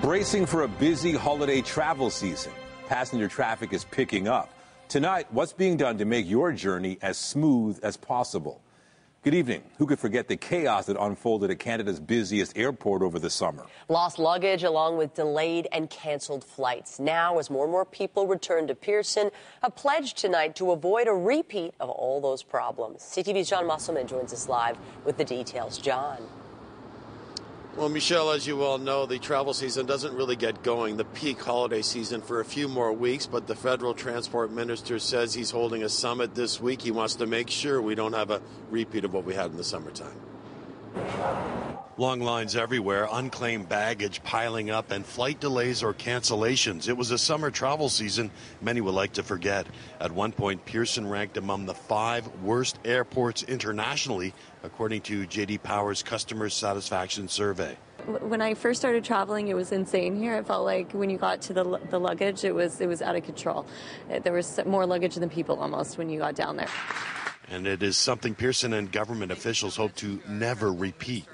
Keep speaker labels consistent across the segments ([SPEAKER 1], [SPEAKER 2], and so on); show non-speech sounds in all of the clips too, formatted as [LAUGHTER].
[SPEAKER 1] Bracing for a busy holiday travel season, passenger traffic is picking up. Tonight, what's being done to make your journey as smooth as possible? Good evening. Who could forget the chaos that unfolded at Canada's busiest airport over the summer?
[SPEAKER 2] Lost luggage along with delayed and canceled flights. Now, as more and more people return to Pearson, a pledge tonight to avoid a repeat of all those problems. CTV's John Musselman joins us live with the details. John.
[SPEAKER 3] Well, Michelle, as you well know, the travel season doesn't really get going, the peak holiday season, for a few more weeks. But the federal transport minister says he's holding a summit this week. He wants to make sure we don't have a repeat of what we had in the summertime. Long lines everywhere, unclaimed baggage piling up, and flight delays or cancellations. It was a summer travel season many would like to forget. At one point, Pearson ranked among the five worst airports internationally, according to JD Power's customer satisfaction survey.
[SPEAKER 4] When I first started traveling, it was insane here. It felt like when you got to the, the luggage, it was it was out of control. There was more luggage than people almost when you got down there.
[SPEAKER 3] And it is something Pearson and government officials hope to never repeat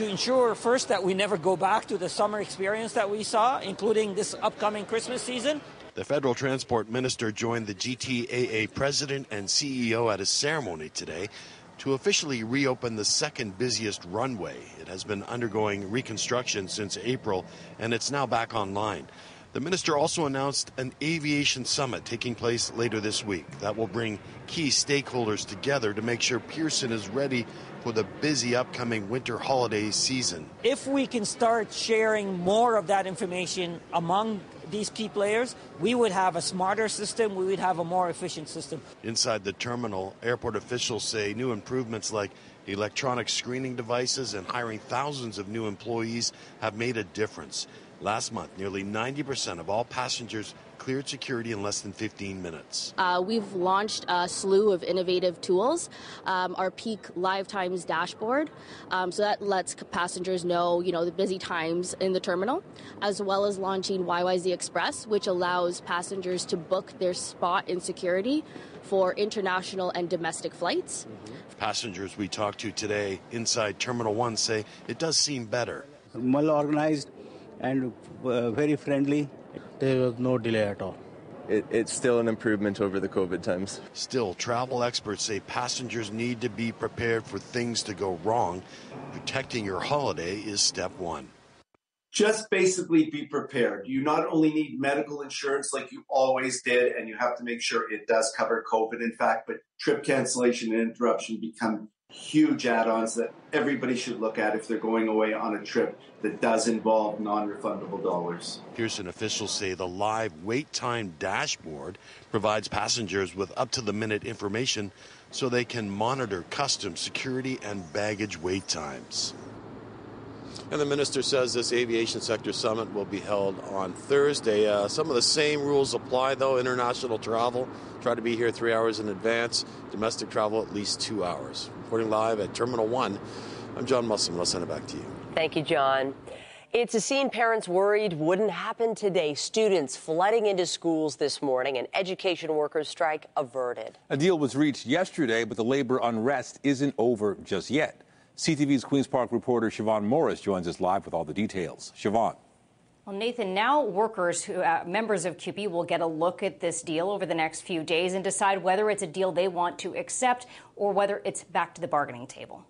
[SPEAKER 5] to ensure first that we never go back to the summer experience that we saw, including this upcoming Christmas season.
[SPEAKER 3] The federal transport minister joined the GTAA president and CEO at a ceremony today to officially reopen the second busiest runway. It has been undergoing reconstruction since April and it's now back online. The minister also announced an aviation summit taking place later this week that will bring key stakeholders together to make sure Pearson is ready for the busy upcoming winter holiday season.
[SPEAKER 5] If we can start sharing more of that information among these key players, we would have a smarter system, we would have a more efficient system.
[SPEAKER 3] Inside the terminal, airport officials say new improvements like electronic screening devices and hiring thousands of new employees have made a difference. Last month, nearly 90% of all passengers cleared security in less than 15 minutes.
[SPEAKER 6] Uh, we've launched a slew of innovative tools. Um, our peak live times dashboard, um, so that lets passengers know, you know, the busy times in the terminal, as well as launching YYZ Express, which allows passengers to book their spot in security for international and domestic flights.
[SPEAKER 3] Mm-hmm. Passengers we talked to today inside Terminal 1 say it does seem better.
[SPEAKER 7] Well organized and uh, very friendly. There was no delay at all.
[SPEAKER 8] It, it's still an improvement over the COVID times.
[SPEAKER 3] Still, travel experts say passengers need to be prepared for things to go wrong. Protecting your holiday is step one.
[SPEAKER 9] Just basically be prepared. You not only need medical insurance like you always did, and you have to make sure it does cover COVID, in fact, but trip cancellation and interruption become huge add-ons that everybody should look at if they're going away on a trip that does involve non-refundable dollars.
[SPEAKER 3] Pearson officials say the live wait time dashboard provides passengers with up to the minute information so they can monitor customs security and baggage wait times. And the minister says this aviation sector summit will be held on Thursday. Uh, some of the same rules apply, though. International travel, try to be here three hours in advance. Domestic travel, at least two hours. Reporting live at Terminal 1, I'm John Musselman. I'll send it back to you.
[SPEAKER 2] Thank you, John. It's a scene parents worried wouldn't happen today. Students flooding into schools this morning, and education workers' strike averted.
[SPEAKER 1] A deal was reached yesterday, but the labor unrest isn't over just yet. CTV's Queen's Park reporter Siobhan Morris joins us live with all the details. Siobhan.
[SPEAKER 10] Well, Nathan, now workers who uh, members of CUPE will get a look at this deal over the next few days and decide whether it's a deal they want to accept or whether it's back to the bargaining table.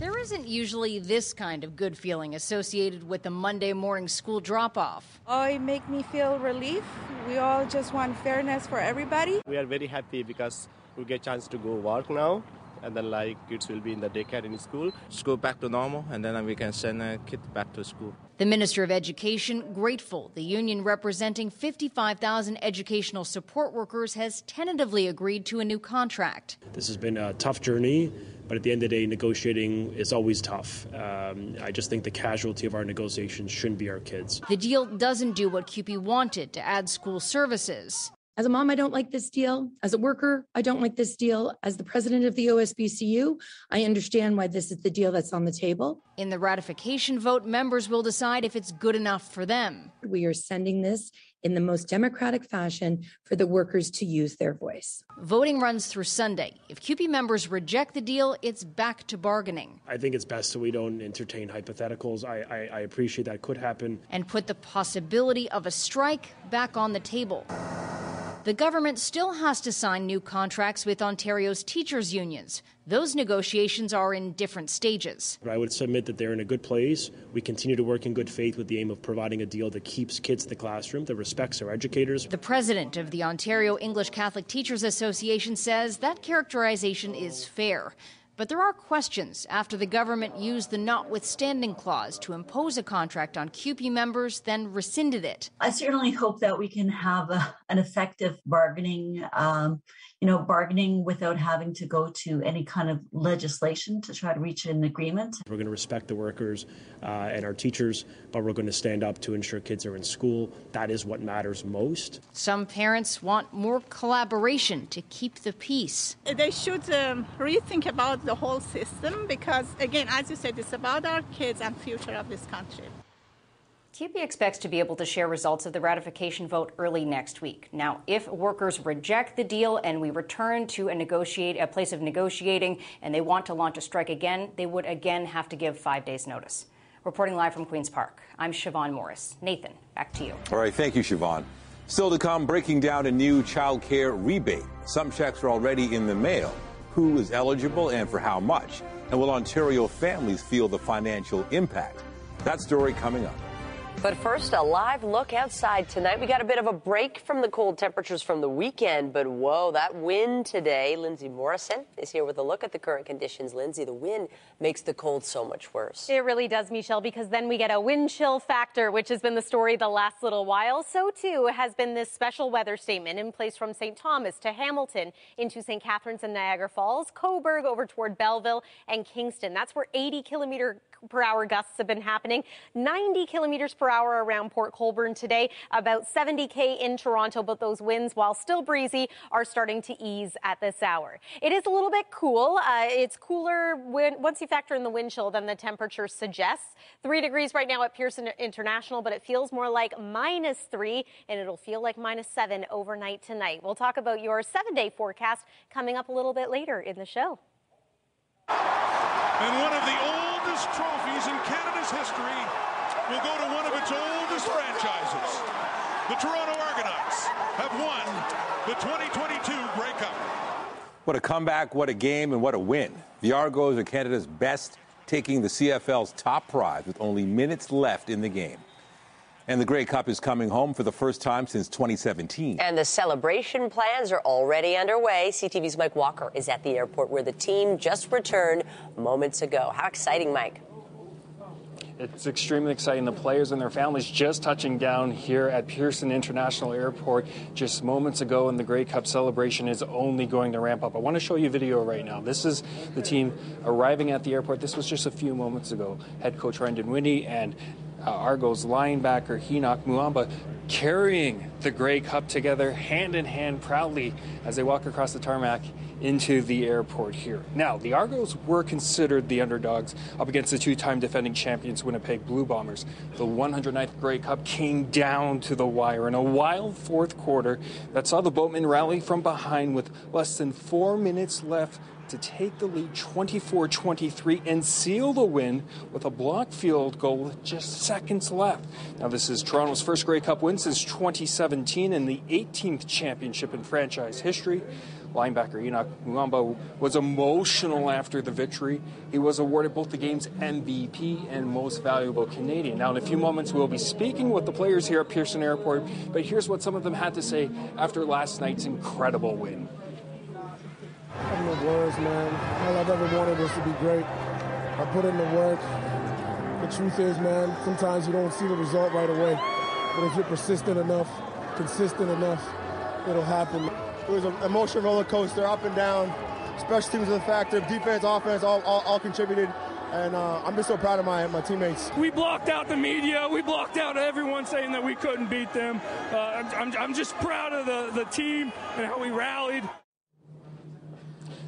[SPEAKER 11] There isn't usually this kind of good feeling associated with the Monday morning school drop off.
[SPEAKER 12] Oh, it makes me feel relief. We all just want fairness for everybody.
[SPEAKER 13] We are very happy because we get a chance to go work now and then like kids will be in the daycare in school.
[SPEAKER 14] School back to normal, and then we can send a kid back to school.
[SPEAKER 11] The Minister of Education grateful the union representing 55,000 educational support workers has tentatively agreed to a new contract.
[SPEAKER 15] This has been a tough journey. But at the end of the day, negotiating is always tough. Um, I just think the casualty of our negotiations shouldn't be our kids.
[SPEAKER 11] The deal doesn't do what CUPE wanted to add school services.
[SPEAKER 16] As a mom, I don't like this deal. As a worker, I don't like this deal. As the president of the OSBCU, I understand why this is the deal that's on the table.
[SPEAKER 11] In the ratification vote, members will decide if it's good enough for them.
[SPEAKER 16] We are sending this
[SPEAKER 17] in the most democratic fashion for the workers to use their voice.
[SPEAKER 11] Voting runs through Sunday. If CUPE members reject the deal, it's back to bargaining.
[SPEAKER 15] I think it's best so we don't entertain hypotheticals. I, I, I appreciate that could happen.
[SPEAKER 11] And put the possibility of a strike back on the table. The government still has to sign new contracts with Ontario's teachers' unions. Those negotiations are in different stages.
[SPEAKER 15] I would submit that they're in a good place. We continue to work in good faith with the aim of providing a deal that keeps kids in the classroom, that respects our educators.
[SPEAKER 11] The president of the Ontario English Catholic Teachers Association says that characterization is fair. But there are questions after the government used the notwithstanding clause to impose a contract on CUPE members, then rescinded it.
[SPEAKER 18] I certainly hope that we can have a, an effective bargaining, um, you know, bargaining without having to go to any kind of legislation to try to reach an agreement.
[SPEAKER 15] We're going to respect the workers uh, and our teachers, but we're going to stand up to ensure kids are in school. That is what matters most.
[SPEAKER 11] Some parents want more collaboration to keep the peace.
[SPEAKER 12] They should um, rethink about the whole system because, again, as you said, it's about our kids and future of this country.
[SPEAKER 19] CUPE expects to be able to share results of the ratification vote early next week. Now, if workers reject the deal and we return to a negotiate a place of negotiating and they want to launch a strike again, they would again have to give five days' notice. Reporting live from Queen's Park, I'm Siobhan Morris. Nathan, back to you.
[SPEAKER 1] All right, thank you, Siobhan. Still to come, breaking down a new child care rebate. Some checks are already in the mail. Who is eligible and for how much? And will Ontario families feel the financial impact? That story coming up.
[SPEAKER 2] But first, a live look outside tonight. We got a bit of a break from the cold temperatures from the weekend, but whoa, that wind today. Lindsay Morrison is here with a look at the current conditions. Lindsay, the wind makes the cold so much worse.
[SPEAKER 20] It really does, Michelle, because then we get a wind chill factor, which has been the story the last little while. So, too, has been this special weather statement in place from St. Thomas to Hamilton into St. Catharines and Niagara Falls, Cobourg over toward Belleville and Kingston. That's where 80 kilometer per hour gusts have been happening. 90 kilometers per hour around Port Colborne today, about 70k in Toronto, but those winds, while still breezy, are starting to ease at this hour. It is a little bit cool. Uh, it's cooler when, once you factor in the wind chill than the temperature suggests. Three degrees right now at Pearson International, but it feels more like minus three, and it'll feel like minus seven overnight tonight. We'll talk about your seven day forecast coming up a little bit later in the show.
[SPEAKER 21] And one of the oldest trophies in Canada's history will go to one of its oldest franchises. The Toronto Argonauts have won the 2022 Grey Cup.
[SPEAKER 1] What a comeback, what a game, and what a win. The Argos are Canada's best, taking the CFL's top prize with only minutes left in the game. And the Grey Cup is coming home for the first time since 2017.
[SPEAKER 2] And the celebration plans are already underway. CTV's Mike Walker is at the airport where the team just returned moments ago. How exciting, Mike!
[SPEAKER 22] It's extremely exciting. The players and their families just touching down here at Pearson International Airport just moments ago, and the Grey Cup celebration is only going to ramp up. I want to show you a video right now. This is the team arriving at the airport. This was just a few moments ago. Head coach Brendan Whinney and uh, Argos linebacker Henoc Muamba carrying the Grey Cup together hand in hand proudly as they walk across the tarmac into the airport here. Now, the Argos were considered the underdogs up against the two time defending champions Winnipeg Blue Bombers. The 109th Grey Cup came down to the wire in a wild fourth quarter that saw the Boatmen rally from behind with less than four minutes left to take the lead 24 23 and seal the win with a block field goal with just seconds left. Now, this is Toronto's first Grey Cup win since 2017 and the 18th championship in franchise history. Linebacker Henoc Muamba was emotional after the victory. He was awarded both the game's MVP and most valuable Canadian. Now, in a few moments, we'll be speaking with the players here at Pearson Airport, but here's what some of them had to say after last night's incredible win.
[SPEAKER 23] I have no words, man. All I've ever wanted is to be great. I put in the work. The truth is, man, sometimes you don't see the result right away. But if you're persistent enough, consistent enough, it'll happen.
[SPEAKER 24] It was an emotional roller coaster, up and down. Special teams was a factor. Defense, offense, all, all, all contributed. And uh, I'm just so proud of my, my teammates.
[SPEAKER 25] We blocked out the media. We blocked out everyone saying that we couldn't beat them. Uh, I'm, I'm just proud of the, the team and how we rallied.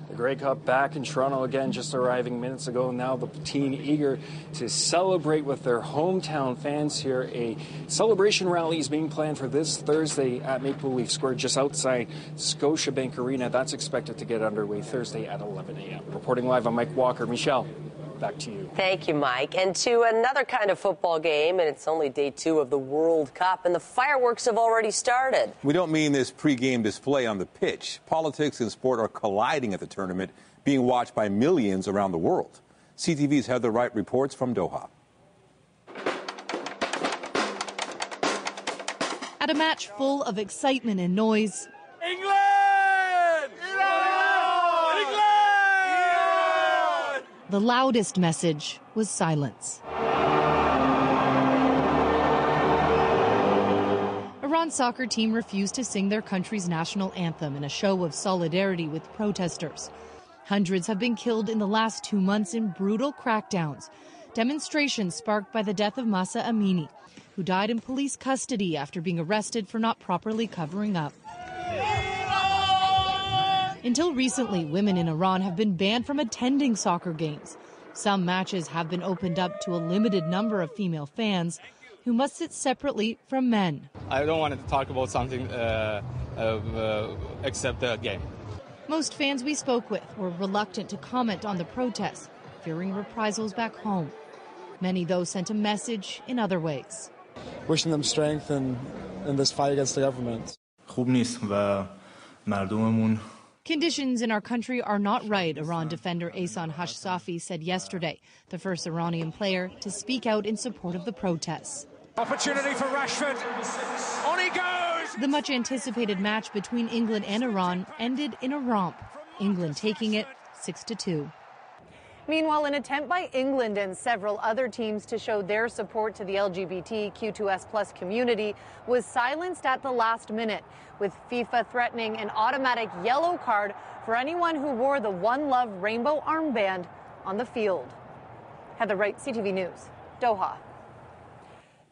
[SPEAKER 22] The Grey Cup back in Toronto again, just arriving minutes ago. Now the team eager to celebrate with their hometown fans here. A celebration rally is being planned for this Thursday at Maple Leaf Square, just outside Scotiabank Arena. That's expected to get underway Thursday at 11 a.m. Reporting live, I'm Mike Walker. Michelle back to you.
[SPEAKER 2] Thank you, Mike. And to another kind of football game, and it's only day two of the World Cup, and the fireworks have already started.
[SPEAKER 1] We don't mean this pregame display on the pitch. Politics and sport are colliding at the tournament, being watched by millions around the world. CTV's Heather Wright reports from Doha.
[SPEAKER 26] At a match full of excitement and noise, the loudest message was silence. Iran's soccer team refused to sing their country's national anthem in a show of solidarity with protesters. Hundreds have been killed in the last two months in brutal crackdowns. Demonstrations sparked by the death of Mahsa Amini, who died in police custody after being arrested for not properly covering up. Until recently, women in Iran have been banned from attending soccer games. Some matches have been opened up to a limited number of female fans who must sit separately from men.
[SPEAKER 27] I don't want to talk about something uh, uh, uh, except the game.
[SPEAKER 26] Most fans we spoke with were reluctant to comment on the protests, fearing reprisals back home. Many, though, sent a message in other ways.
[SPEAKER 28] Wishing them strength in, in this fight against the government.
[SPEAKER 29] خوب نیست و مردممون
[SPEAKER 26] Conditions in our country are not right, Iran defender Ehsan Hajsafi said yesterday, the first Iranian player to speak out in support of the protests.
[SPEAKER 30] Opportunity for Rashford. On he goes!
[SPEAKER 26] The much anticipated match between England and Iran ended in a romp, England taking it 6 to 2.
[SPEAKER 31] Meanwhile, an attempt by England and several other teams to show their support to the LGBTQ2S plus community was silenced at the last minute, with FIFA threatening an automatic yellow card for anyone who wore the One Love rainbow armband on the field. Heather Wright, CTV News, Doha.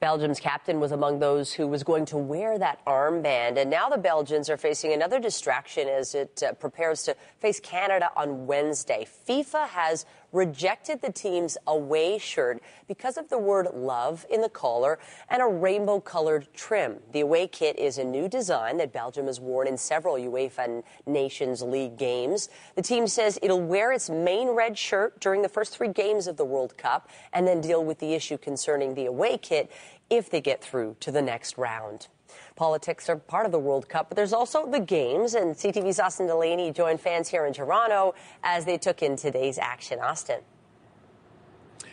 [SPEAKER 2] Belgium's captain was among those who was going to wear that armband. And now the Belgians are facing another distraction as it uh, prepares to face Canada on Wednesday. FIFA has rejected the team's away shirt because of the word love in the collar and a rainbow colored trim. The away kit is a new design that Belgium has worn in several UEFA Nations League games. The team says it'll wear its main red shirt during the first three games of the World Cup and then deal with the issue concerning the away kit if they get through to the next round. Politics are part of the World Cup, but there's also the games, and CTV's Austin Delaney joined fans here in Toronto as they took in today's action. Austin.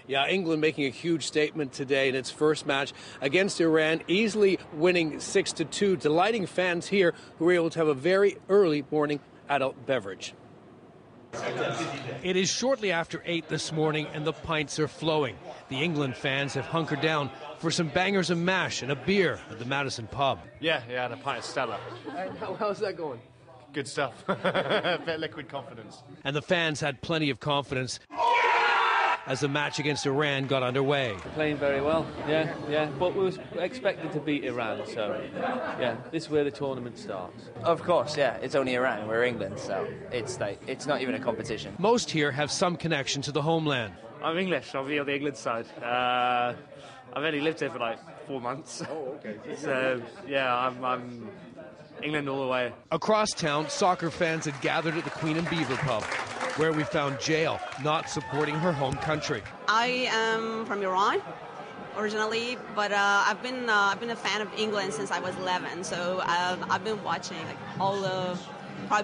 [SPEAKER 32] Yeah, England making a huge statement today in its first match against Iran, easily winning 6 to 2, delighting fans here who were able to have a very early morning adult beverage. It is shortly after 8 this morning, and the pints are flowing. The England fans have hunkered down for some bangers and mash and a beer at the Madison pub.
[SPEAKER 33] Yeah, yeah, and a pint of Stella.
[SPEAKER 32] How, [LAUGHS] how's that going?
[SPEAKER 33] Good stuff. a [LAUGHS] bit liquid confidence.
[SPEAKER 32] And the fans had plenty of confidence as the match against Iran got underway.
[SPEAKER 34] Playing very well, yeah, yeah. But we were expected to beat Iran, so yeah, this is where the tournament starts.
[SPEAKER 35] Of course, yeah. It's only Iran. We're England, so it's like it's not even a competition.
[SPEAKER 32] Most here have some connection to the homeland.
[SPEAKER 34] I'm English. I'll be on the England side. Uh, I've only lived here for like four months.
[SPEAKER 32] Oh, okay. [LAUGHS]
[SPEAKER 34] so yeah, I'm, I'm England all the way.
[SPEAKER 32] Across town, soccer fans had gathered at the Queen and Beaver pub, where we found Jail not supporting her home country.
[SPEAKER 36] I am from Iran originally, but uh, I've been uh, I've been a fan of England since I was 11. So um, I've been watching like all of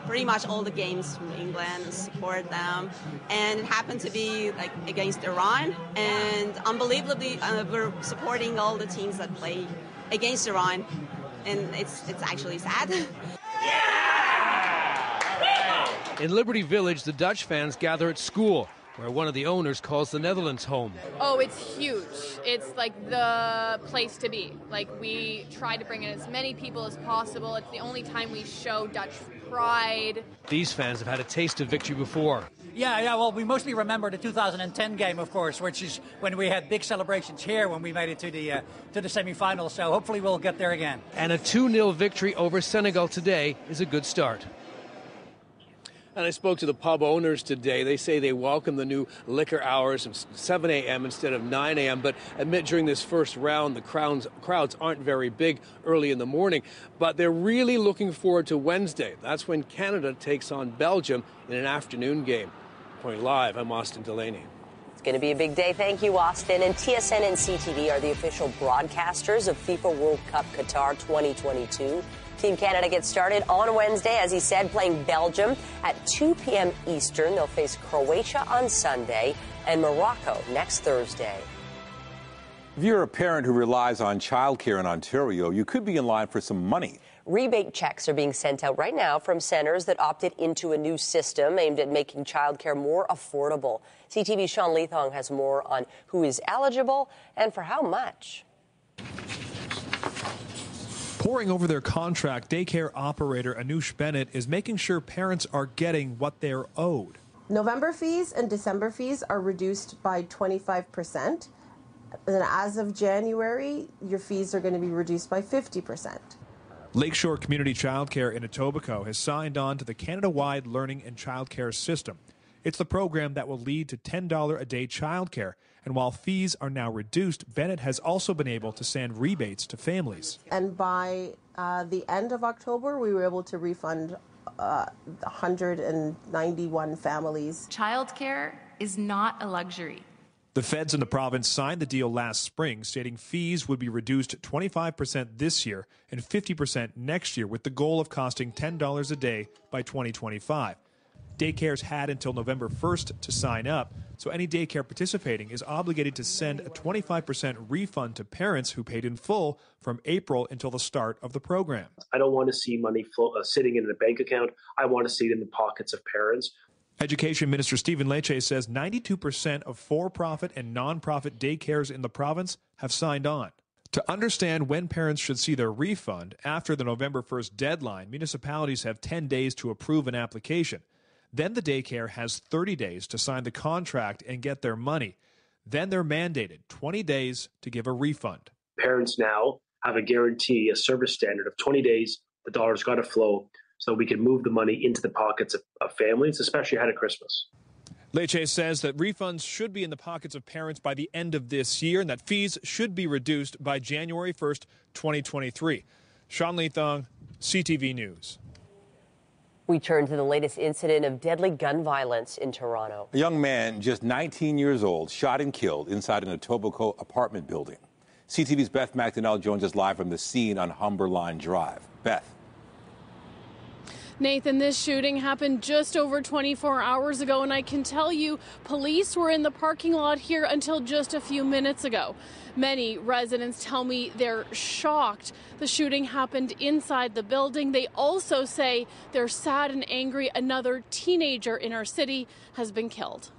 [SPEAKER 36] pretty much all the games from England, and support them, and it happened to be like against Iran, and unbelievably uh, we're supporting all the teams that play against Iran, and it's it's actually sad. [LAUGHS]
[SPEAKER 32] In Liberty Village, the Dutch fans gather at school, where one of the owners calls the Netherlands home.
[SPEAKER 37] Oh, it's huge. It's like the place to be. Like, we try to bring in as many people as possible. It's the only time we show Dutch pride.
[SPEAKER 32] These fans have had a taste of victory before.
[SPEAKER 38] Yeah, yeah. Well, we mostly remember the 2010 game, of course, which is when we had big celebrations here when we made it to the uh, to the semi-finals. So hopefully we'll get there again.
[SPEAKER 32] And a 2 0 victory over Senegal today is a good start. And I spoke to the pub owners today. They say they welcome the new liquor hours of 7 a.m. instead of 9 a.m., but admit during this first round the crowds, crowds aren't very big early in the morning. But they're really looking forward to Wednesday. That's when Canada takes on Belgium in an afternoon game. Point live, I'm Austin Delaney.
[SPEAKER 2] It's going to be a big day. Thank you, Austin. And TSN and CTV are the official broadcasters of FIFA World Cup Qatar 2022. Team Canada gets started on Wednesday, as he said, playing Belgium at 2 p.m. Eastern. They'll face Croatia on Sunday and Morocco next Thursday.
[SPEAKER 1] If you're a parent who relies on childcare in Ontario, you could be in line for some money.
[SPEAKER 2] Rebate checks are being sent out right now from centers that opted into a new system aimed at making childcare more affordable. CTV's Sean Leathong has more on who is eligible and for how much.
[SPEAKER 39] Pouring over their contract, daycare operator Anoush Bennett is making sure parents are getting what they're owed.
[SPEAKER 40] November fees and December fees are reduced by 25%. And as of January, your fees are going to be reduced by 50%.
[SPEAKER 39] Lakeshore Community Childcare in Etobicoke has signed on to the Canada wide learning and childcare system. It's the program that will lead to $10 a day childcare. And while fees are now reduced, Bennett has also been able to send rebates to families.
[SPEAKER 40] And by uh, the end of October, we were able to refund uh, 191 families.
[SPEAKER 41] Childcare is not a luxury.
[SPEAKER 39] The feds in the province signed the deal last spring, stating fees would be reduced 25% this year and 50% next year, with the goal of costing $10 a day by 2025. Daycares had until November 1st to sign up, so any daycare participating is obligated to send a 25% refund to parents who paid in full from April until the start of the program.
[SPEAKER 42] I don't want to see money flow, uh, sitting in a bank account. I want to see it in the pockets of parents.
[SPEAKER 39] Education Minister Stephen Lecce says 92% of for profit and non-profit daycares in the province have signed on. To understand when parents should see their refund after the November 1st deadline, municipalities have 10 days to approve an application. Then the daycare has 30 days to sign the contract and get their money. Then they're mandated 20 days to give a refund.
[SPEAKER 42] Parents now have a guarantee, a service standard of 20 days. The dollar's got to flow so we can move the money into the pockets of, of families, especially ahead of Christmas.
[SPEAKER 39] Lecce says that refunds should be in the pockets of parents by the end of this year and that fees should be reduced by January 1st, 2023. Sean Leathong, CTV News.
[SPEAKER 2] We turn to the latest incident of deadly gun violence in Toronto.
[SPEAKER 1] A young man, just 19 years old, shot and killed inside an Etobicoke apartment building. CTV's Beth McDonnell joins us live from the scene on Humberline Drive. Beth.
[SPEAKER 37] Nathan, this shooting happened just over 24 hours ago, and I can tell you police were in the parking lot here until just a few minutes ago. Many residents tell me they're shocked the shooting happened inside the building. They also say they're sad and angry another teenager in our city has been killed.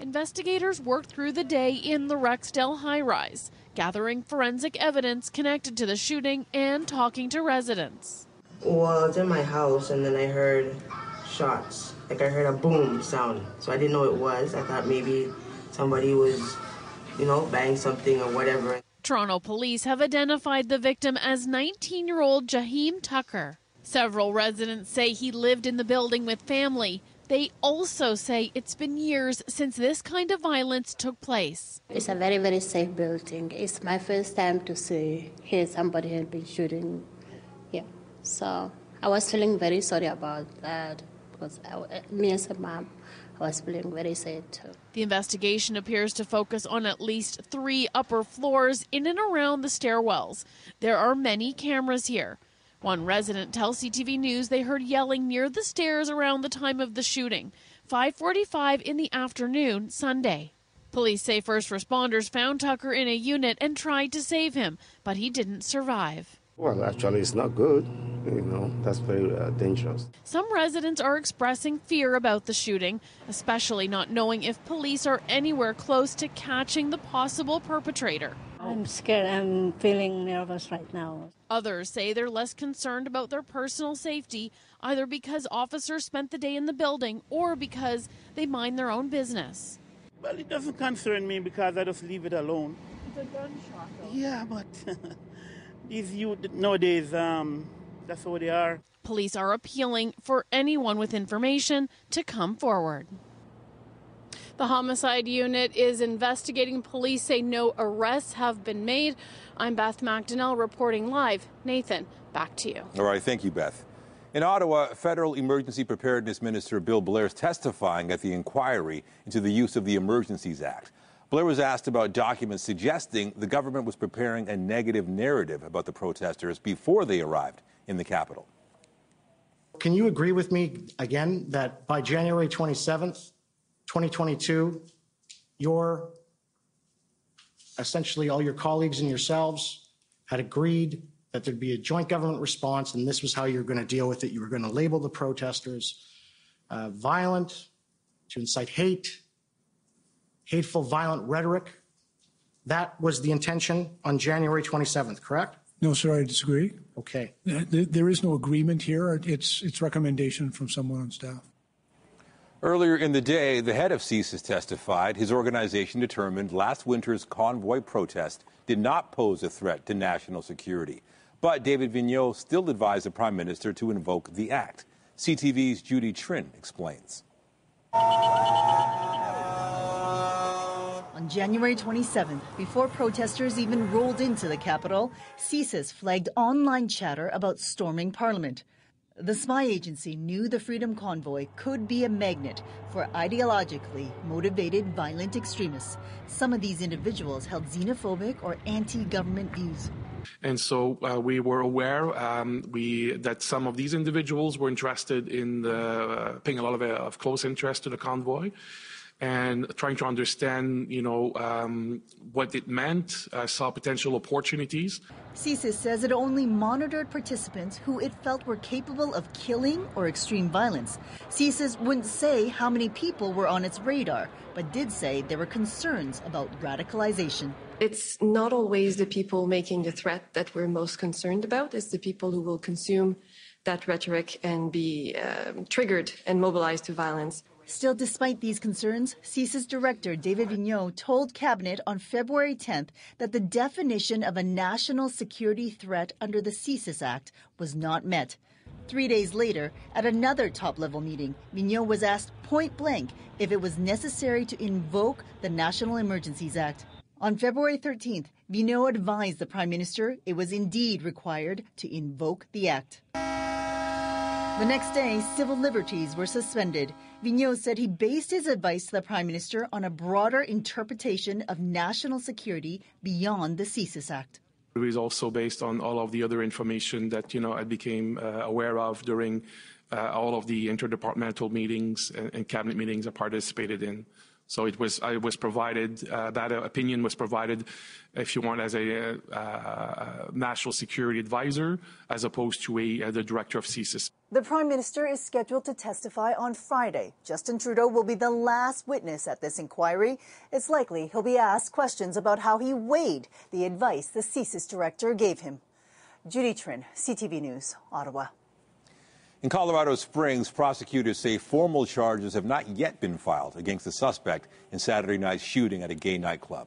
[SPEAKER 37] Investigators worked through the day in the Rexdale high rise, gathering forensic evidence connected to the shooting and talking to residents.
[SPEAKER 43] Well, I was in my house and then I heard shots. Like I heard a boom sound. So I didn't know what it was. I thought maybe somebody was, you know, banging something or whatever.
[SPEAKER 37] Toronto police have identified the victim as 19 year old Jaheim Tucker. Several residents say he lived in the building with family. They also say it's been years since this kind of violence took place.
[SPEAKER 44] It's a very, very safe building. It's my first time to see here somebody had been shooting. Yeah. So I was feeling very sorry about that because I, uh, me as a mom, I was feeling very sad too.
[SPEAKER 37] The investigation appears to focus on at least three upper floors in and around the stairwells. There are many cameras here. One resident tells CTV News they heard yelling near the stairs around the time of the shooting, 5:45 in the afternoon Sunday. Police say first responders found Tucker in a unit and tried to save him, but he didn't survive.
[SPEAKER 45] Well, actually, it's not good. You know, that's very uh, dangerous.
[SPEAKER 37] Some residents are expressing fear about the shooting, especially not knowing if police are anywhere close to catching the possible perpetrator.
[SPEAKER 46] I'm scared. I'm feeling nervous right now.
[SPEAKER 37] Others say they're less concerned about their personal safety, either because officers spent the day in the building or because they mind their own business.
[SPEAKER 47] Well, it doesn't concern me because I just leave it alone.
[SPEAKER 37] It's a gunshot. Though.
[SPEAKER 47] Yeah, but [LAUGHS] these youth nowadays, um, that's how they are.
[SPEAKER 37] Police are appealing for anyone with information to come forward.
[SPEAKER 48] The homicide unit is investigating. Police say no arrests have been made. I'm Beth McDonnell reporting live. Nathan, back to you.
[SPEAKER 1] All right, thank you, Beth. In Ottawa, Federal Emergency Preparedness Minister Bill Blair is testifying at the inquiry into the use of the Emergencies Act. Blair was asked about documents suggesting the government was preparing a negative narrative about the protesters before they arrived in the capital.
[SPEAKER 49] Can you agree with me again that by January 27th, 2022, your essentially all your colleagues and yourselves had agreed that there'd be a joint government response, and this was how you were going to deal with it. You were going to label the protesters uh, violent, to incite hate, hateful, violent rhetoric. That was the intention on January 27th, correct?
[SPEAKER 50] No, sir, I disagree.
[SPEAKER 49] Okay.
[SPEAKER 50] There is no agreement here. It's, it's recommendation from someone on staff.
[SPEAKER 1] Earlier in the day, the head of CSIS testified his organization determined last winter's convoy protest did not pose a threat to national security. But David Vigneault still advised the prime minister to invoke the act. CTV's Judy Trinh explains.
[SPEAKER 51] On January 27th, before protesters even rolled into the capital, CSIS flagged online chatter about storming parliament. The spy agency knew the Freedom Convoy could be a magnet for ideologically motivated violent extremists. Some of these individuals held xenophobic or anti-government views.
[SPEAKER 52] And so uh, we were aware um, we, that some of these individuals were interested in the, uh, paying a lot of, uh, of close interest to the convoy and trying to understand, you know, um, what it meant, uh, saw potential opportunities.
[SPEAKER 51] CSIS says it only monitored participants who it felt were capable of killing or extreme violence. CSIS wouldn't say how many people were on its radar, but did say there were concerns about radicalization.
[SPEAKER 53] It's not always the people making the threat that we're most concerned about, it's the people who will consume that rhetoric and be um, triggered and mobilized to violence.
[SPEAKER 51] Still, despite these concerns, CSIS Director David Vigneault told Cabinet on February 10th that the definition of a national security threat under the CSIS Act was not met. Three days later, at another top level meeting, Vigneault was asked point blank if it was necessary to invoke the National Emergencies Act. On February 13th, Vigneault advised the Prime Minister it was indeed required to invoke the Act. The next day, civil liberties were suspended. Vigneault said he based his advice to the Prime Minister on a broader interpretation of national security beyond the CSIS Act.
[SPEAKER 52] It was also based on all of the other information that you know I became uh, aware of during uh, all of the interdepartmental meetings and, and, cabinet meetings I participated in. So it was, I was provided, uh, that opinion was provided, if you want, as a uh, national security advisor, as opposed to a, uh, the director of CSIS.
[SPEAKER 51] The Prime Minister is scheduled to testify on Friday. Justin Trudeau will be the last witness at this inquiry. It's likely he'll be asked questions about how he weighed the advice the CSIS director gave him. Judy Trinh, CTV News, Ottawa.
[SPEAKER 1] In Colorado Springs, prosecutors say formal charges have not yet been filed against the suspect in Saturday night's shooting at a gay nightclub.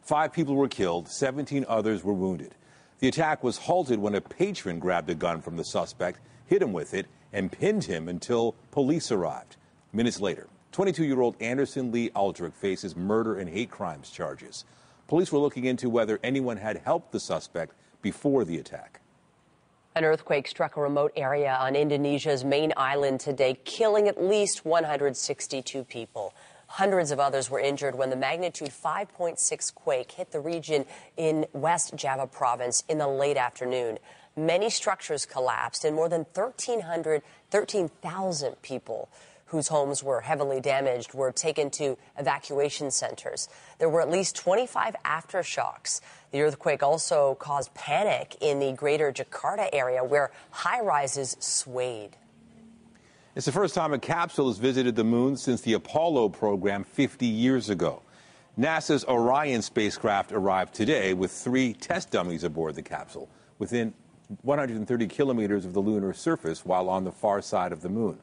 [SPEAKER 1] Five people were killed, 17 others were wounded. The attack was halted when a patron grabbed a gun from the suspect, hit him with it, and pinned him until police arrived. Minutes later, 22 year old Anderson Lee Aldrich faces murder and hate crimes charges. Police were looking into whether anyone had helped the suspect before the attack.
[SPEAKER 2] An earthquake struck a remote area on Indonesia's main island today, killing at least 162 people. Hundreds of others were injured when the magnitude 5.6 quake hit the region in West Java province in the late afternoon. Many structures collapsed and more than 1,300, 13,000 people whose homes were heavily damaged were taken to evacuation centers. There were at least 25 aftershocks. The earthquake also caused panic in the greater Jakarta area where high rises swayed.
[SPEAKER 1] It's the first time a capsule has visited the moon since the Apollo program 50 years ago. NASA's Orion spacecraft arrived today with three test dummies aboard the capsule within 130 kilometers of the lunar surface while on the far side of the moon.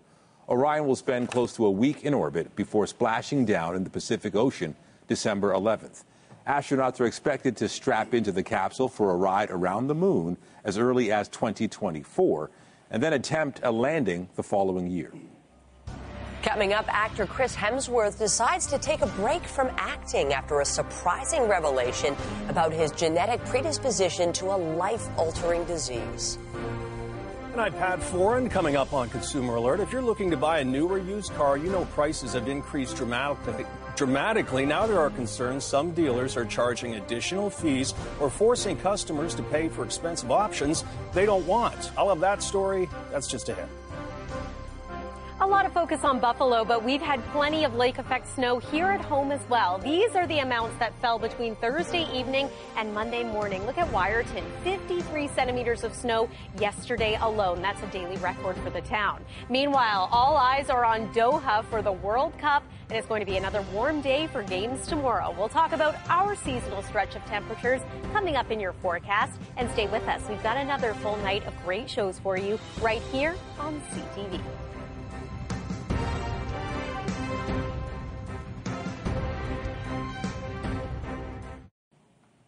[SPEAKER 1] Orion will spend close to a week in orbit before splashing down in the Pacific Ocean December 11th. Astronauts are expected to strap into the capsule for a ride around the moon as early as 2024. and then attempt a landing the following year.
[SPEAKER 2] Coming up, actor Chris Hemsworth decides to take a break from acting after a surprising revelation about his genetic predisposition to a life altering disease.
[SPEAKER 54] Tonight, Pat Foran coming up on Consumer Alert. If you're looking to buy a new or used car, you know prices have increased dramatically. Dramatically, now there are concerns some dealers are charging additional fees or forcing customers to pay for expensive options they don't want. I'll have that story. That's just ahead.
[SPEAKER 20] A lot of focus on Buffalo, but we've had plenty of lake effect snow here at home as well. These are the amounts that fell between Thursday evening and Monday morning. Look at Wiarton, 53 centimeters of snow yesterday alone. That's a daily record for the town. Meanwhile, all eyes are on Doha for the World Cup, and it's going to be another warm day for games tomorrow. We'll talk about our seasonal stretch of temperatures coming up in your forecast, and stay with us. We've got another full night of great shows for you right here on CTV.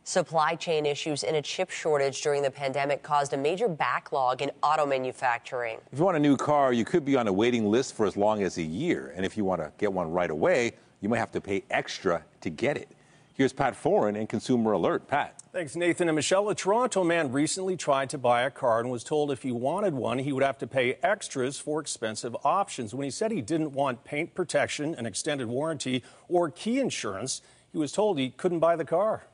[SPEAKER 2] Supply chain issues and a chip shortage during the pandemic caused a major backlog in auto manufacturing.
[SPEAKER 1] If you want a new car, you could be on a waiting list for as long as a year. And if you want to get one right away, you might have to pay extra to get it. Here's Pat Foran and Consumer Alert. Pat.
[SPEAKER 54] Thanks, Nathan and Michelle. A Toronto man recently tried to buy a car and was told if he wanted one, he would have to pay extras for expensive options. When he said he didn't want paint protection, an extended warranty, or key insurance, he was told he couldn't buy the car.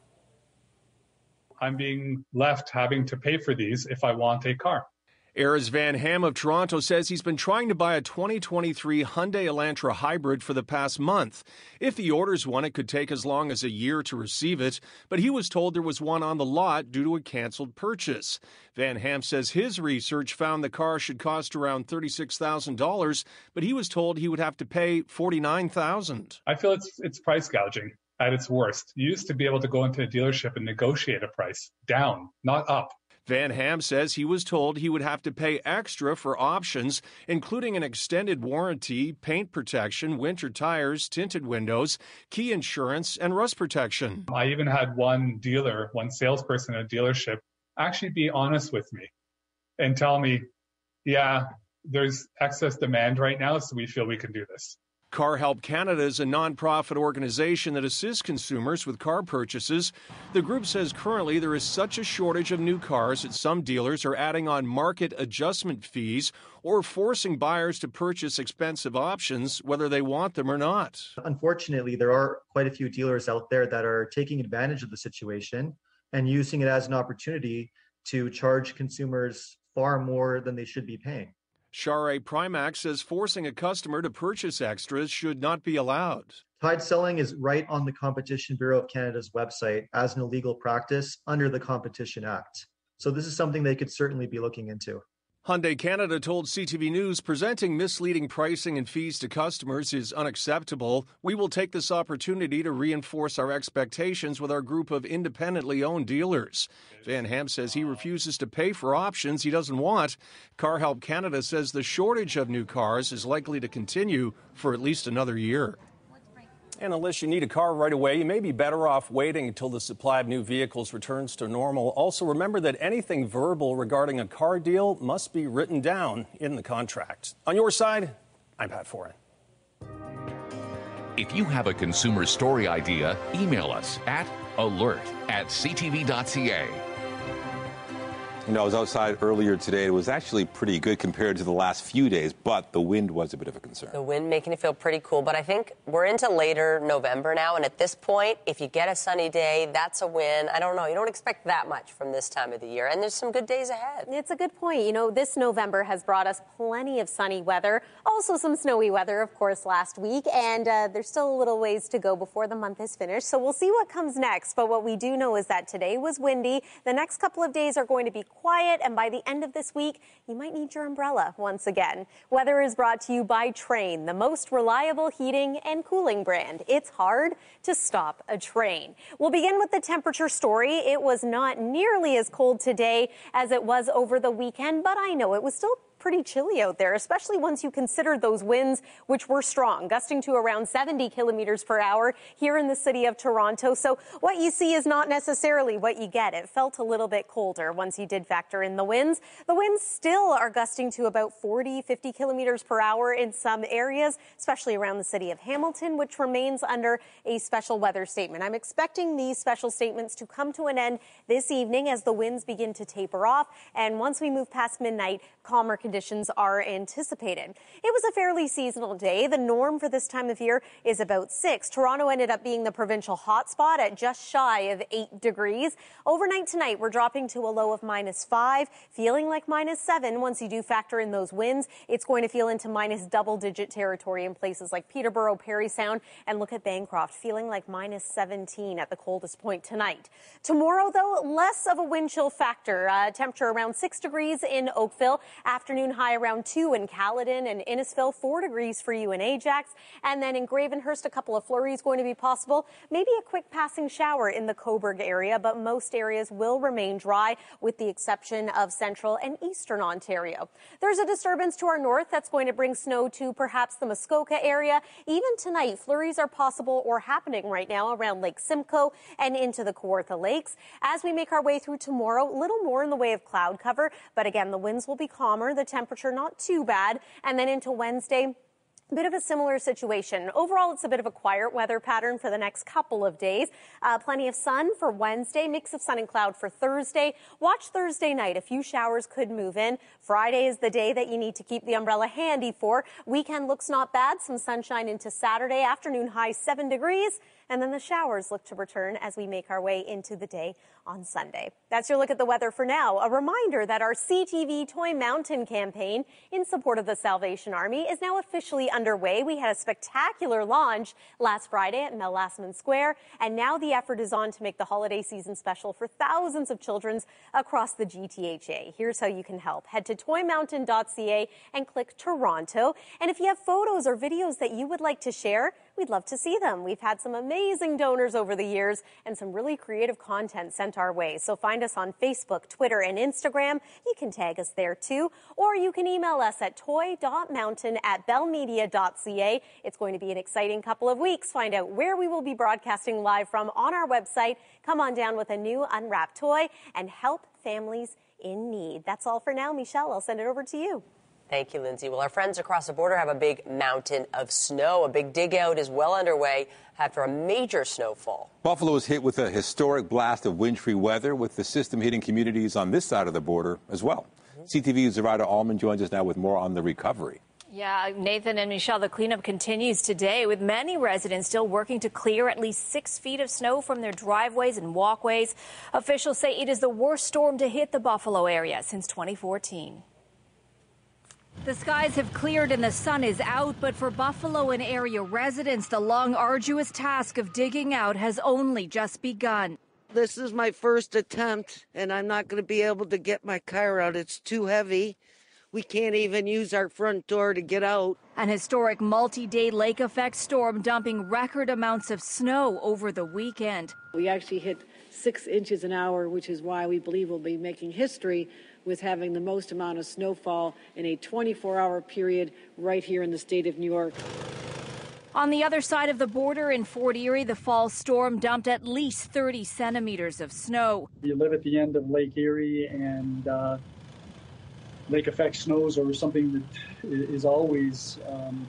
[SPEAKER 55] I'm being left having to pay for these if I want a car.
[SPEAKER 54] Erez Van Ham of Toronto says he's been trying to buy a 2023 Hyundai Elantra hybrid for the past month. If he orders one, it could take as long as a year to receive it, but he was told there was one on the lot due to a canceled purchase. Van Ham says his research found the car should cost around $36,000, but he was told he would have to pay $49,000.
[SPEAKER 55] I feel it's it's price gouging at its worst. You used to be able to go into a dealership and negotiate a price down, not up.
[SPEAKER 54] Van Ham says he was told he would have to pay extra for options, including an extended warranty, paint protection, winter tires, tinted windows, key insurance, and rust protection.
[SPEAKER 55] I even had one dealer, one salesperson at a dealership, actually be honest with me and tell me, yeah, there's excess demand right now, so we feel we can do this.
[SPEAKER 54] Car Help Canada is a nonprofit organization that assists consumers with car purchases. The group says currently there is such a shortage of new cars that some dealers are adding on market adjustment fees or forcing buyers to purchase expensive options whether they want them or not.
[SPEAKER 56] Unfortunately, there are quite a few dealers out there that are taking advantage of the situation and using it as an opportunity to charge consumers far more than they should be paying.
[SPEAKER 54] Share Primax says forcing a customer to purchase extras should not be allowed.
[SPEAKER 56] Tied selling is right on the Competition Bureau of Canada's website as an illegal practice under the Competition Act. So this is something they could certainly be looking into.
[SPEAKER 54] Hyundai Canada told CTV News presenting misleading pricing and fees to customers is unacceptable. We will take this opportunity to reinforce our expectations with our group of independently owned dealers. Van Ham says he refuses to pay for options he doesn't want. Car Help Canada says the shortage of new cars is likely to continue for at least another year. And unless you need a car right away, you may be better off waiting until the supply of new vehicles returns to normal. Also, remember that anything verbal regarding a car deal must be written down in the contract. On your side, I'm Pat Foran.
[SPEAKER 57] If you have a consumer story idea, email us at alert at ctv.ca.
[SPEAKER 1] You know, I was outside earlier today. It was actually pretty good compared to the last few days, but the wind was a bit of a concern.
[SPEAKER 2] The wind making it feel pretty cool, but I think we're into later November now, and at this point, if you get a sunny day, that's a win. I don't know. You don't expect that much from this time of the year, and there's some good days ahead.
[SPEAKER 20] It's a good point. You know, this November has brought us plenty of sunny weather, also some snowy weather, of course, last week, and uh, there's still a little ways to go before the month is finished. So we'll see what comes next. But what we do know is that today was windy. The next couple of days are going to be quiet, and by the end of this week, you might need your umbrella once again. Weather is brought to you by Trane, the most reliable heating and cooling brand. It's hard to stop a Trane. We'll begin with the temperature story. It was not nearly as cold today as it was over the weekend, but I know it was still pretty chilly out there, especially once you consider those winds, which were strong, gusting to around 70 kilometers per hour here in the city of Toronto. So what you see is not necessarily what you get. It felt a little bit colder once you did factor in the winds. The winds still are gusting to about 40, 50 kilometers per hour in some areas, especially around the city of Hamilton, which remains under a special weather statement. I'm expecting these special statements to come to an end this evening as the winds begin to taper off. And once we move past midnight, calmer conditions are anticipated. It was a fairly seasonal day. The norm for this time of year is about six. Toronto ended up being the provincial hotspot at just shy of eight degrees. Overnight tonight, we're dropping to a low of minus five, feeling like minus seven once you do factor in those winds. It's going to feel into minus double digit territory in places like Peterborough, Parry Sound, and look at Bancroft, feeling like minus 17 at the coldest point tonight. Tomorrow, though, less of a wind chill factor. Uh, temperature around six degrees in Oakville, afternoon high around two in Caledon and Innisfil, four degrees for you in Ajax, and then in Gravenhurst, a couple of flurries going to be possible. Maybe a quick passing shower in the Cobourg area, but most areas will remain dry with the exception of central and eastern Ontario. There's a disturbance to our north that's going to bring snow to perhaps the Muskoka area. Even tonight, flurries are possible or happening right now around Lake Simcoe and into the Kawartha Lakes. As we make our way through tomorrow, little more in the way of cloud cover, but again, the winds will be calmer, the temperature not too bad, and then into Wednesday, a bit of a similar situation. Overall, it's a bit of a quiet weather pattern for the next couple of days. Uh, plenty of sun for Wednesday, mix of sun and cloud for Thursday. Watch Thursday night. A few showers could move in. Friday is the day that you need to keep the umbrella handy for. Weekend looks not bad. Some sunshine into Saturday. Afternoon high seven degrees. And then the showers look to return as we make our way into the day on Sunday. That's your look at the weather for now. A reminder that our CTV Toy Mountain campaign in support of the Salvation Army is now officially underway. We had a spectacular launch last Friday at Mel Lastman Square, and now the effort is on to make the holiday season special for thousands of children across the GTHA. Here's how you can help. Head to toymountain.ca and click Toronto. And if you have photos or videos that you would like to share, we'd love to see them. We've had some amazing donors over the years and some really creative content sent our way. So find us on Facebook, Twitter, and Instagram. You can tag us there too, or you can email us at toy.mountain at bellmedia.ca. It's going to be an exciting couple of weeks. Find out where we will be broadcasting live from on our website. Come on down with a new unwrapped toy and help families in need. That's all for now. Michelle, I'll send it over to you.
[SPEAKER 2] Thank you, Lindsay. Well, our friends across the border have a big mountain of snow. A big dig out is well underway after a major snowfall.
[SPEAKER 1] Buffalo was hit with a historic blast of wintry weather, with the system hitting communities on this side of the border as well. Mm-hmm. CTV's Zoraida Allman joins us now with more on the recovery.
[SPEAKER 58] Yeah, Nathan and Michelle, the cleanup continues today with many residents still working to clear at least six feet of snow from their driveways and walkways. Officials say it is the worst storm to hit the Buffalo area since 2014.
[SPEAKER 11] The skies have cleared and the sun is out, but for Buffalo and area residents, the long, arduous task of digging out has only just begun.
[SPEAKER 43] This is my first attempt, and I'm not going to be able to get my car out. It's too heavy. We can't even use our front door to get out.
[SPEAKER 11] An historic multi day lake effect storm dumping record amounts of snow over the weekend.
[SPEAKER 59] We actually hit six inches an hour, which is why we believe we'll be making history with having the most amount of snowfall in a 24 hour period right here in the state of New York.
[SPEAKER 11] On the other side of the border in Fort Erie, the fall storm dumped at least 30 centimeters of snow.
[SPEAKER 60] You live at the end of Lake Erie, and uh, lake effect snows are something that is always um,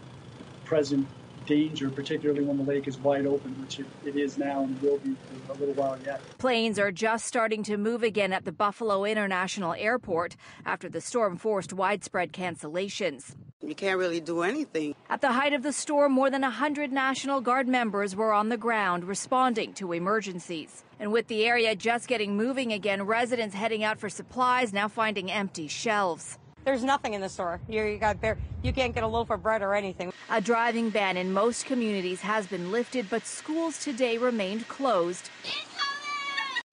[SPEAKER 60] present danger, particularly when the lake is wide open, which it, it is now and will be for a little while yet.
[SPEAKER 11] Planes are just starting to move again at the Buffalo International Airport after the storm forced widespread cancellations.
[SPEAKER 43] You can't really do anything.
[SPEAKER 11] At the height of the storm, more than 100 National Guard members were on the ground responding to emergencies. And with the area just getting moving again, residents heading out for supplies now finding empty shelves.
[SPEAKER 61] There's nothing in the store. You, you got bare, you can't get a loaf of bread or anything.
[SPEAKER 11] A driving ban in most communities has been lifted, but schools today remained closed.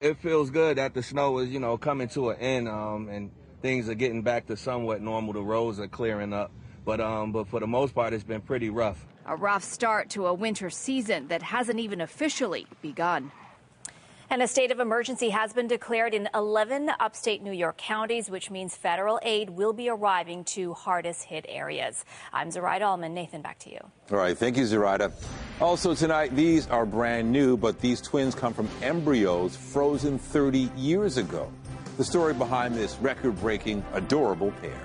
[SPEAKER 23] It feels good that the snow is, you know, coming to an end, um, and things are getting back to somewhat normal. The roads are clearing up, but um, but for the most part, it's been pretty rough.
[SPEAKER 11] A rough start to a winter season that hasn't even officially begun.
[SPEAKER 62] And a state of emergency has been declared in 11 upstate New York counties, which means federal aid will be arriving to hardest hit areas. I'm Zoraida Allman. Nathan, back to you.
[SPEAKER 1] All right. Thank you, Zoraida. Also tonight, these are brand new, but these twins come from embryos frozen 30 years ago. The story behind this record breaking, adorable pair.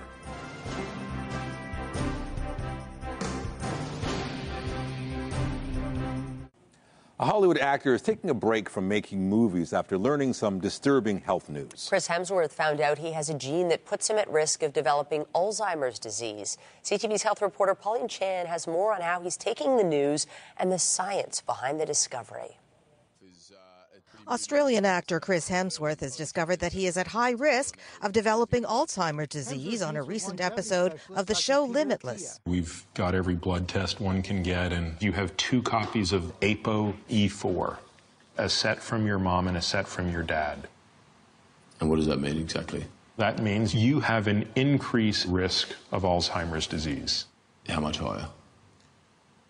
[SPEAKER 1] A Hollywood actor is taking a break from making movies after learning some disturbing health news.
[SPEAKER 2] Chris Hemsworth found out he has a gene that puts him at risk of developing Alzheimer's disease. CTV's health reporter Pauline Chan has more on how he's taking the news and the science behind the discovery.
[SPEAKER 63] Australian actor Chris Hemsworth has discovered that he is at high risk of developing Alzheimer's disease on a recent episode of the show Limitless.
[SPEAKER 64] We've got every blood test one can get, and you have two copies of ApoE4, a set from your mom and a set from your dad.
[SPEAKER 65] And what does that mean exactly?
[SPEAKER 64] That means you have an increased risk of Alzheimer's disease.
[SPEAKER 65] How much higher?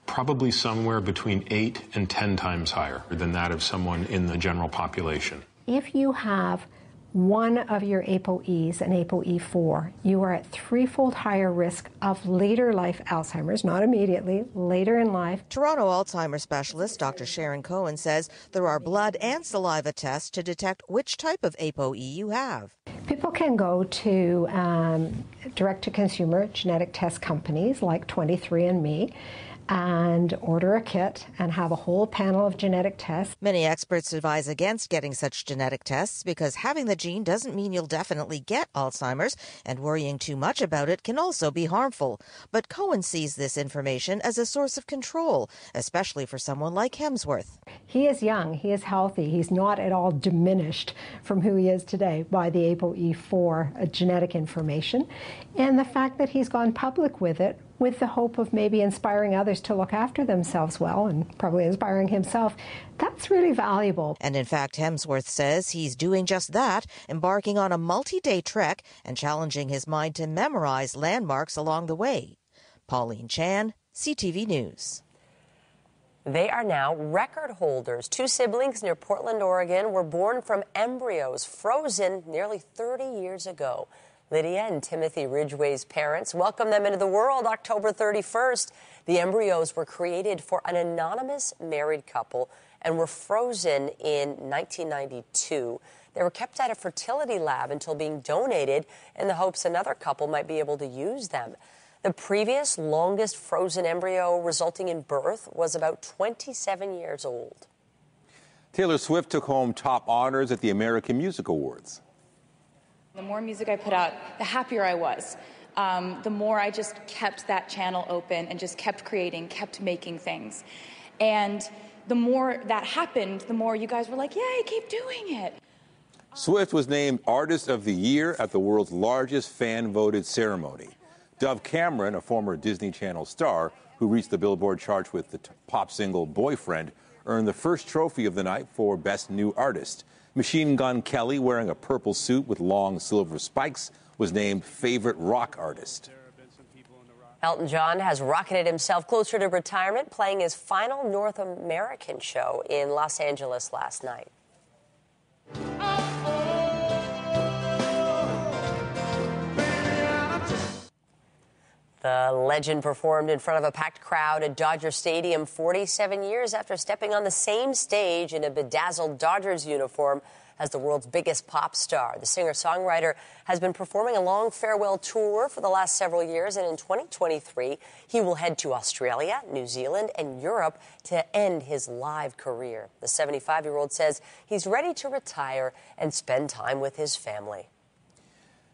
[SPEAKER 64] Probably somewhere between 8 and 10 times higher than that of someone in the general population.
[SPEAKER 66] If you have one of your ApoEs, an ApoE4, you are at threefold higher risk of later life Alzheimer's, not immediately, later in life.
[SPEAKER 63] Toronto Alzheimer's specialist Dr. Sharon Cohen says there are blood and saliva tests to detect which type of ApoE you have.
[SPEAKER 66] People can go to um, direct to consumer genetic test companies like 23andMe and order a kit and have a whole panel of genetic tests.
[SPEAKER 63] Many experts advise against getting such genetic tests because having the gene doesn't mean you'll definitely get Alzheimer's, and worrying too much about it can also be harmful. But Cohen sees this information as a source of control, especially for someone like Hemsworth.
[SPEAKER 66] He is young, he is healthy, he's not at all diminished from who he is today by the ApoE4 uh, genetic information. And the fact that he's gone public with it with the hope of maybe inspiring others to look after themselves well and probably inspiring himself. That's really valuable.
[SPEAKER 63] And in fact, Hemsworth says he's doing just that, embarking on a multi day trek and challenging his mind to memorize landmarks along the way. Pauline Chan, CTV News.
[SPEAKER 2] They are now record holders. Two siblings near Portland, Oregon were born from embryos frozen nearly 30 years ago. Lydia and Timothy Ridgeway's parents welcomed them into the world October 31st. The embryos were created for an anonymous married couple and were frozen in 1992. They were kept at a fertility lab until being donated in the hopes another couple might be able to use them. The previous longest frozen embryo resulting in birth was about 27 years old.
[SPEAKER 1] Taylor Swift took home top honors at the American Music Awards.
[SPEAKER 67] The more music I put out, the happier I was. Um, the more I just kept that channel open and just kept creating, kept making things. And the more that happened, the more you guys were like, yay, keep doing it.
[SPEAKER 1] Swift was named Artist of the Year at the world's largest fan voted ceremony. Dove Cameron, a former Disney Channel star who reached the Billboard chart with the pop single Boyfriend, earned the first trophy of the night for Best New Artist. Machine Gun Kelly, wearing a purple suit with long silver spikes, was named favorite rock artist.
[SPEAKER 2] Elton John has rocketed himself closer to retirement, playing his final North American show in Los Angeles last night. The legend performed in front of a packed crowd at Dodger Stadium 47 years after stepping on the same stage in a bedazzled Dodgers uniform as the world's biggest pop star. The singer songwriter has been performing a long farewell tour for the last several years, and in 2023, he will head to Australia, New Zealand, and Europe to end his live career. The 75 year old says he's ready to retire and spend time with his family.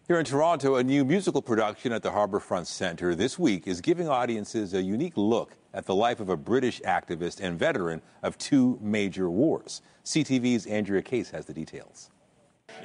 [SPEAKER 1] Here in Toronto, a new musical production at the Harbourfront Centre this week is giving audiences a unique look at the life of a British activist and veteran of two major wars. CTV's Andrea Case has the details.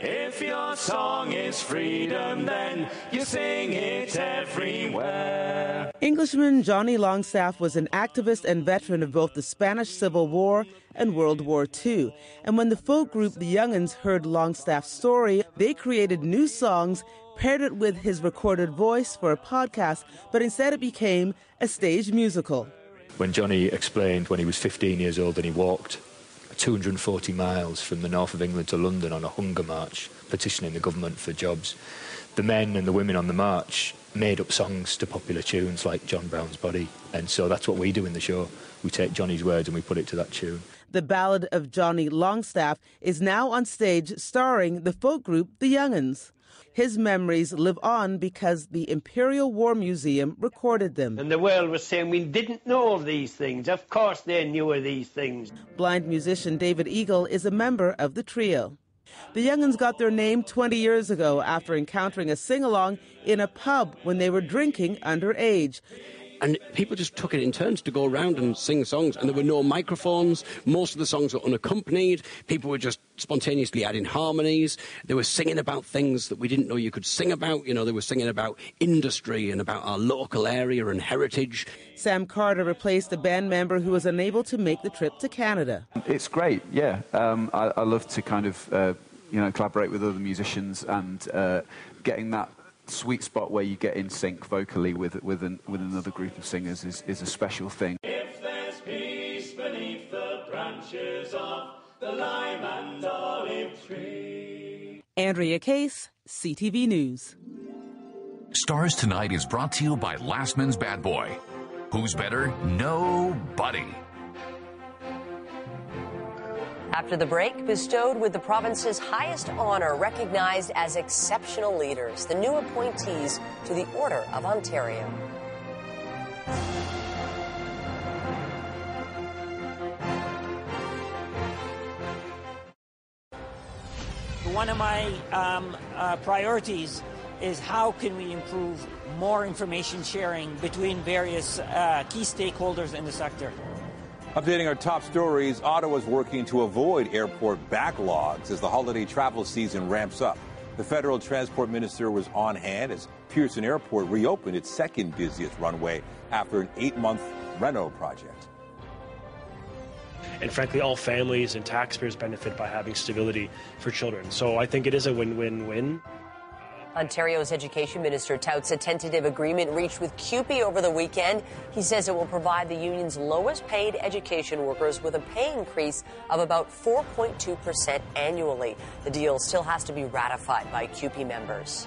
[SPEAKER 68] If your song is freedom, then you sing it everywhere.
[SPEAKER 69] Englishman Johnny Longstaff was an activist and veteran of both the Spanish Civil War and World War II. And when the folk group The Young'uns heard Longstaff's story, they created new songs, paired it with his recorded voice for a podcast, but instead it became a stage musical.
[SPEAKER 70] When Johnny explained when he was 15 years old and he walked
[SPEAKER 71] 240 miles from the north of England to London on a hunger march, petitioning the government for jobs. The men and the women on the march made up songs to popular tunes like John Brown's Body, and so that's what we do in the show. We take Johnny's words and we put it to that tune.
[SPEAKER 69] The Ballad of Johnny Longstaff is now on stage starring the folk group The Young'uns. His memories live on because the Imperial War Museum recorded them.
[SPEAKER 72] And the world was saying we didn't know of these things. Of course they knew of these things.
[SPEAKER 69] Blind musician David Eagle is a member of the trio. The Young'uns got their name 20 years ago after encountering a sing along in a pub when they were drinking underage.
[SPEAKER 23] And people just took it in turns to go around and sing songs, and there were no microphones. Most of the songs were unaccompanied. People were just spontaneously adding harmonies. They were singing about things that we didn't know you could sing about. You know, they were singing about industry and about our local area and heritage.
[SPEAKER 69] Sam Carter replaced a band member who was unable to make the trip to Canada.
[SPEAKER 73] It's great, yeah. Um, I, I, love to kind of, uh, you know, collaborate with other musicians and uh, getting that sweet spot where you get in sync vocally with with, an, with another group of singers is, is a special thing.
[SPEAKER 68] If there's peace beneath the branches of the lime and olive tree.
[SPEAKER 69] Andrea Case, CTV News.
[SPEAKER 57] Stars Tonight is brought to you by Lastman's Bad Boy. Who's better? Nobody.
[SPEAKER 2] After the break, bestowed with the province's highest honor, recognized as exceptional leaders, the new appointees to the Order of Ontario.
[SPEAKER 74] One of my um, uh, priorities is how can we improve more information sharing between various uh, key stakeholders in the sector.
[SPEAKER 1] Updating our top stories, Ottawa's working to avoid airport backlogs as the holiday travel season ramps up. The federal transport minister was on hand as Pearson Airport reopened its second busiest runway after an eight month reno project.
[SPEAKER 75] And frankly, all families and taxpayers benefit by having stability for children. So I think it is a win win win.
[SPEAKER 2] Ontario's education minister touts a tentative agreement reached with CUPE over the weekend. He says it will provide the union's lowest paid education workers with a pay increase of about 4.2% annually. The deal still has to be ratified by CUPE members.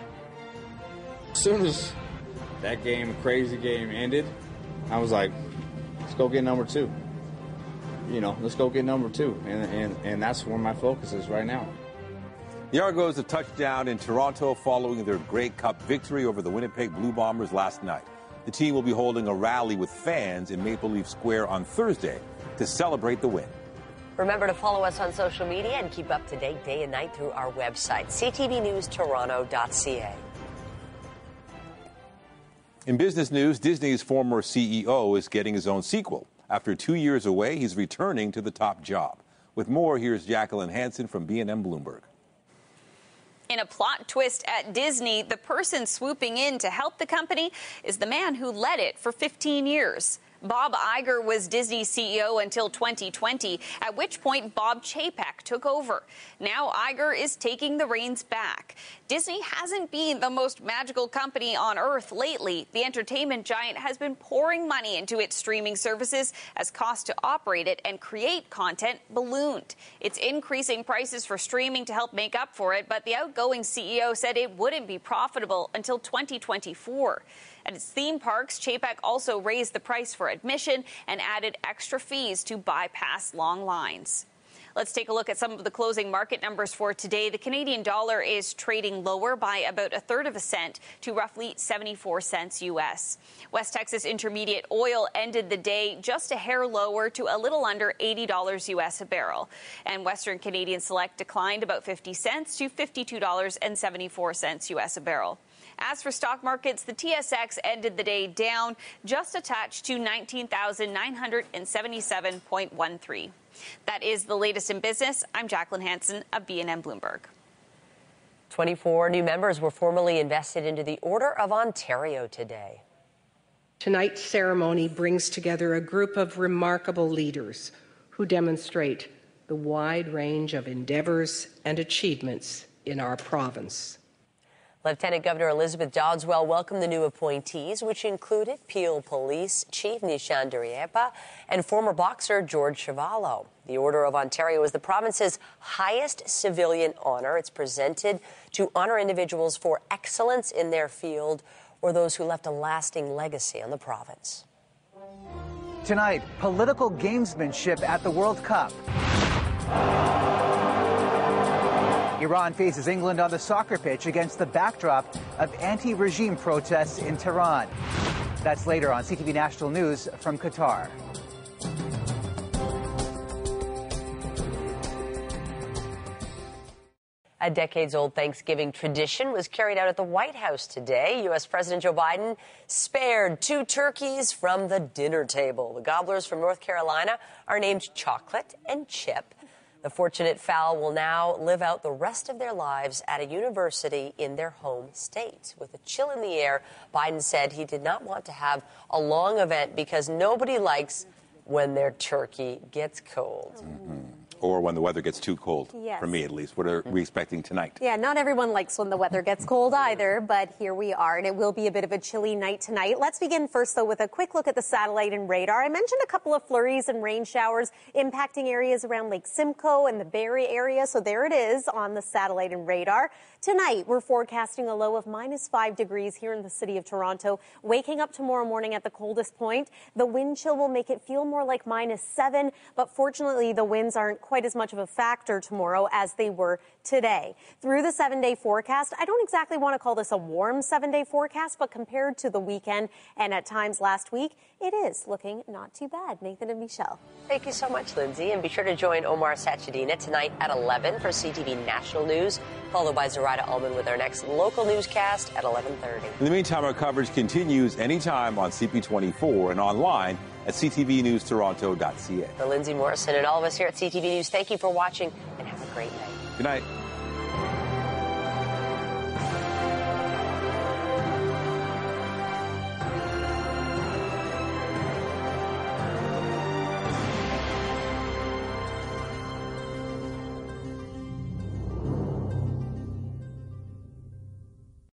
[SPEAKER 76] As soon as that game, crazy game, ended, I was like, let's go get number two. You know, let's go get number two. And, and, and that's where my focus is right now.
[SPEAKER 1] The Argos have touched down in Toronto following their Grey Cup victory over the Winnipeg Blue Bombers last night. The team will be holding a rally with fans in Maple Leaf Square on Thursday to celebrate the win.
[SPEAKER 2] Remember to follow us on social media and keep up to date day and night through our website, ctvnewstoronto.ca.
[SPEAKER 1] In business news, Disney's former CEO is getting his own sequel. After two years away, he's returning to the top job. With more, here's Jacqueline Hansen from BNN Bloomberg.
[SPEAKER 70] In a plot twist at Disney, the person swooping in to help the company is the man who led it for 15 years. Bob Iger was Disney CEO until 2020, at which point Bob Chapek took over. Now Iger is taking the reins back. Disney hasn't been the most magical company on earth lately. The entertainment giant has been pouring money into its streaming services as costs to operate it and create content ballooned. It's increasing prices for streaming to help make up for it, but the outgoing CEO said it wouldn't be profitable until 2024. At its theme parks, Chapek also raised the price for admission and added extra fees to bypass long lines. Let's take a look at some of the closing market numbers for today. The Canadian dollar is trading lower by about a third of a cent to roughly 74 cents US. West Texas Intermediate oil ended the day just a hair lower to a little under $80 US a barrel. And Western Canadian Select declined about 50 cents to $52.74 US a barrel. As for stock markets, the TSX ended the day down, just attached to 19,977.13. That is the latest in business. I'm Jacqueline Hansen of BNN Bloomberg.
[SPEAKER 2] 24 new members were formally invested into the Order of Ontario today.
[SPEAKER 77] Tonight's ceremony brings together a group of remarkable leaders who demonstrate the wide range of endeavors and achievements in our province.
[SPEAKER 2] Lieutenant Governor Elizabeth Dowdeswell welcomed the new appointees, which included Peel Police Chief Nishan Duraiappah and former boxer George Chuvalo. The Order of Ontario is the province's highest civilian honor. It's presented to honor individuals for excellence in their field or those who left a lasting legacy on the province.
[SPEAKER 71] Tonight, political gamesmanship at the World Cup. Iran faces England on the soccer pitch against the backdrop of anti regime protests in Tehran. That's later on CTV National News from Qatar.
[SPEAKER 2] A decades old Thanksgiving tradition was carried out at the White House today. U.S. President Joe Biden spared two turkeys from the dinner table. The gobblers from North Carolina are named Chocolate and Chip. The fortunate fowl will now live out the rest of their lives at a university in their home state. With a chill in the air, Biden said he did not want to have a long event because nobody likes when their turkey gets cold.
[SPEAKER 1] Mm-hmm. Or when the weather gets too cold.
[SPEAKER 20] Yes.
[SPEAKER 1] For me, at least. What are we expecting tonight?
[SPEAKER 20] Yeah, not everyone likes when the weather gets cold either, but here we are, and it will be a bit of a chilly night tonight. Let's begin first, though, with a quick look at the satellite and radar. I mentioned a couple of flurries and rain showers impacting areas around Lake Simcoe and the Barrie area, so there it is on the satellite and radar. Tonight, we're forecasting a low of minus five degrees here in the city of Toronto. Waking up tomorrow morning at the coldest point, the wind chill will make it feel more like minus seven, but fortunately, the winds aren't quite as much of a factor tomorrow as they were today. Through the seven day forecast, I don't exactly want to call this a warm seven day forecast, but compared to the weekend and at times last week, it is looking not too bad. Nathan and Michelle.
[SPEAKER 2] Thank you so much, Lindsay. And be sure to join Omar Sachedina tonight at 11 for CTV National News, followed by Zoraida Allman with our next local newscast at 11.30.
[SPEAKER 1] In the meantime, our coverage continues anytime on CP24 and online at ctvnewstoronto.ca.
[SPEAKER 2] For Lindsay Morrison and all of us here at CTV News, thank you for watching and have a great night.
[SPEAKER 1] Good night.